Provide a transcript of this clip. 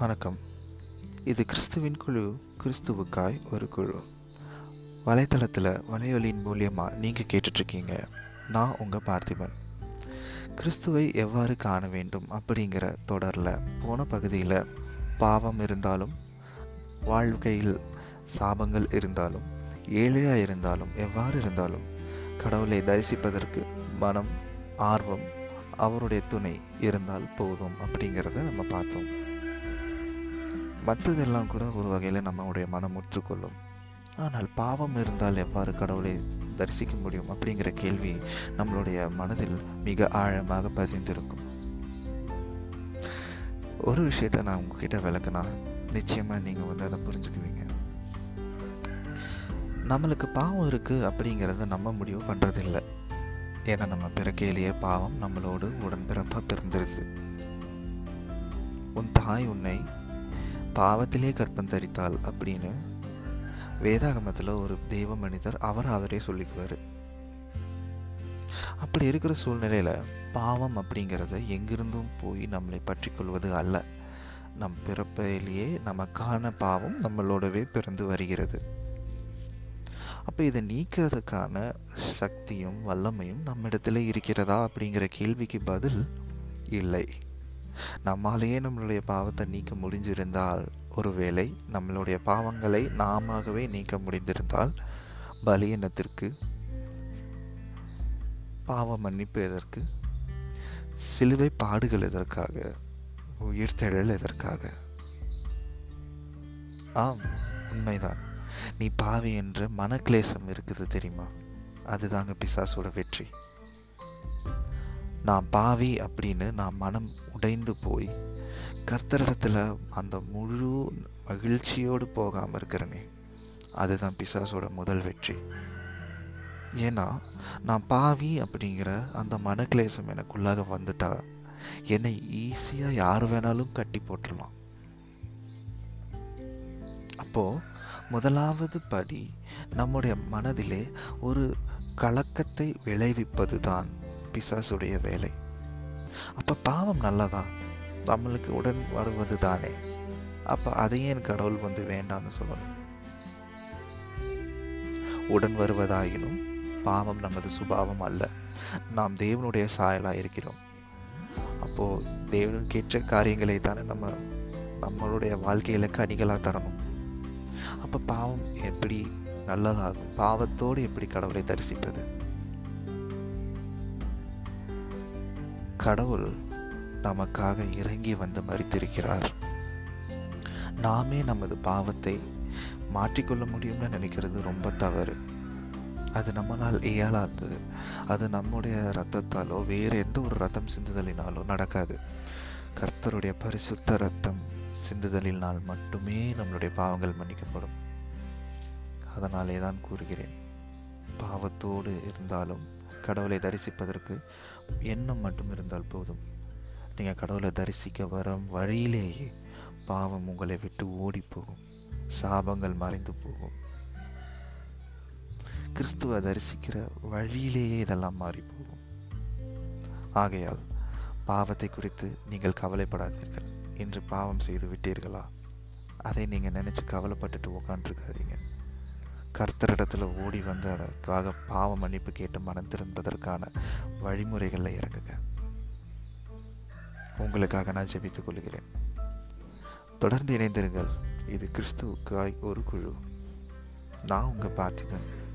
வணக்கம். இது கிறிஸ்துவின் குழு கிறிஸ்துவுக்காய் ஒரு குழு. வலைத்தளத்தில் வலையொலியின் மூலியமாக நீங்கள் கேட்டுட்ருக்கீங்க. நான் உங்கள் பார்த்திபன். கிறிஸ்துவை எவ்வாறு காண வேண்டும் அப்படிங்கிற தொடரில் போன பகுதியில் பாவம் இருந்தாலும் வாழ்க்கையில் சாபங்கள் இருந்தாலும் ஏழையாக இருந்தாலும் எவ்வாறு இருந்தாலும் கடவுளை தரிசிப்பதற்கு மனம் ஆர்வம் அவருடைய துணை இருந்தால் போதும் அப்படிங்கிறத நம்ம பார்த்தோம். மற்றதெல்லாம் கூட ஒரு வகையில் நம்மளுடைய மனம் முற்றுக்கொள்ளும். ஆனால் பாவம் இருந்தால் எவ்வாறு கடவுளை தரிசிக்க முடியும் அப்படிங்கிற கேள்வி நம்மளுடைய மனதில் மிக ஆழமாக பதிந்திருக்கும். ஒரு விஷயத்தை நான் உங்ககிட்ட விளக்குனா நிச்சயமாக நீங்கள் வந்து அதை புரிஞ்சுக்குவீங்க. நம்மளுக்கு பாவம் இருக்குது அப்படிங்கிறத நம்ம முடிவு பண்ணுறதில்லை ஏன்னா நம்ம பிறக்கையிலேயே பாவம் நம்மளோடு உடன்பிறப்பாக பிறந்திருது. உன் தாய் உன்னை பாவத்திலே கற்பம் தரித்தாள் அப்படின்னு வேதாகமத்தில் ஒரு தெய்வ மனிதர் அவர் அவரே சொல்லிக்குவார். அப்படி இருக்கிற சூழ்நிலையில் பாவம் அப்படிங்கிறத எங்கிருந்தும் போய் நம்மளை பற்றி கொள்வது அல்ல. நம் பிறப்பிலேயே நமக்கான பாவம் நம்மளோடவே பிறந்து வருகிறது. அப்போ இதை நீக்கிறதுக்கான சக்தியும் வல்லமையும் நம்மிடத்தில் இருக்கிறதா அப்படிங்கிற கேள்விக்கு பதில் இல்லை. நம்மாலேயே நம்மளுடைய பாவத்தை நீக்க முடிஞ்சிருந்தால் ஒருவேளை நம்மளுடைய பாவங்களை நாமவே நீக்க முடிந்திருந்தால் பலியினத்திற்கு பாவ மன்னிப்பு எதற்கு சிலுவை பாடுகள் எதற்காக உயிர்த்தெழல் எதற்காக. ஆம் உண்மைதான். நீ பாவி என்ற மனக்லேசம் இருக்குது தெரியுமா? அதுதாங்க பிசாசோட வெற்றி. நான் பாவி அப்படின்னு நான் மனம் உடைந்து போய் கர்த்தரிடத்தில் அந்த முழு மகிழ்ச்சியோடு போகாமல் இருக்கிறனே அதுதான் பிசாசோட முதல் வெற்றி. ஏன்னா நான் பாவி அப்படிங்கிற அந்த மனக்லேசம் எனக்குள்ளாக வந்துட்டா என்னை ஈஸியாக யார் வேணாலும் கட்டி போட்டுடலாம். அப்போது முதலாவது படி நம்முடைய மனதிலே ஒரு கலக்கத்தை விளைவிப்பது தான் பிசாசுடைய வேலை. அப்போ பாவம் நல்லதான். நம்மளுக்கு உடன் வருவது தானே. அப்போ அதையே என் கடவுள் வந்து வேண்டாம்னு சொல்லணும். உடன் வருவதாயினும் பாவம் நமது சுபாவம் அல்ல. நாம் தேவனுடைய சாயலாக இருக்கிறோம் அப்போது தேவனுக்கு கேட்ட காரியங்களை தானே நம்ம நம்மளுடைய வாழ்க்கையில் கனிகளாக தரணும். அப்போ பாவம் எப்படி நல்லதாகும்? பாவத்தோடு எப்படி கடவுளை தரிசிப்பது? கடவுள் நமக்காக இறங்கி வந்து மறித்திருக்கிறார். நாமே நமது பாவத்தை மாற்றிக்கொள்ள முடியும்னு நினைக்கிறது ரொம்ப தவறு. அது நம்மளால் இயலாதது. அது நம்முடைய ரத்தத்தாலோ வேறு எந்த ஒரு ரத்தம் சிந்துதலினாலோ நடக்காது. கர்த்தருடைய பரிசுத்த ரத்தம் சிந்துதலினால் மட்டுமே நம்மளுடைய பாவங்கள் மன்னிக்கப்படும். அதனாலே தான் கூறுகிறேன் பாவத்தோடு இருந்தாலும் கடவுளை தரிசிப்பதற்கு எண்ணம் மட்டும் இருந்தால் போதும். நீங்கள் கடவுளை தரிசிக்க வர வழியிலேயே பாவம் உங்களை விட்டு ஓடி போகும் சாபங்கள் மறைந்து போகும். கிறிஸ்துவை தரிசிக்கிற வழியிலேயே இதெல்லாம் மாறி போகும் ஆகையால் பாவத்தை குறித்து நீங்கள் கவலைப்படாதீர்கள். என்று பாவம் செய்து விட்டீர்களா? அதை நீங்கள் நினச்சி கவலைப்பட்டுட்டு உக்காண்டிருக்காதீங்க கர்த்தரிடத்தில் ஓடி வந்து அதற்காக பாவ மன்னிப்பு கேட்டு மனம் திரும்பதற்கான வழிமுறைகளில் இறங்குங்க. உங்களுக்காக நான் ஜெபித்துக் கொள்கிறேன். தொடர்ந்து இணைந்திருங்கள். இது கிறிஸ்துவுக்காய் ஒரு குழு. நான் உங்கள் பார்த்திபன்.